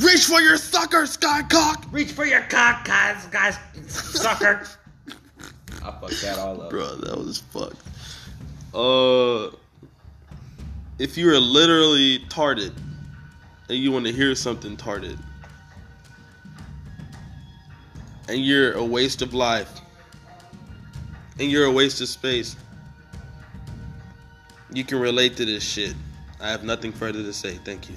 Reach for your sucker, Skycock! Reach for your cock, guys, guys, sucker. I fucked that all up. Bro, that was fucked. Uh, if you are literally tarted and you want to hear something tarted, and you're a waste of life, and you're a waste of space, you can relate to this shit. I have nothing further to say. Thank you.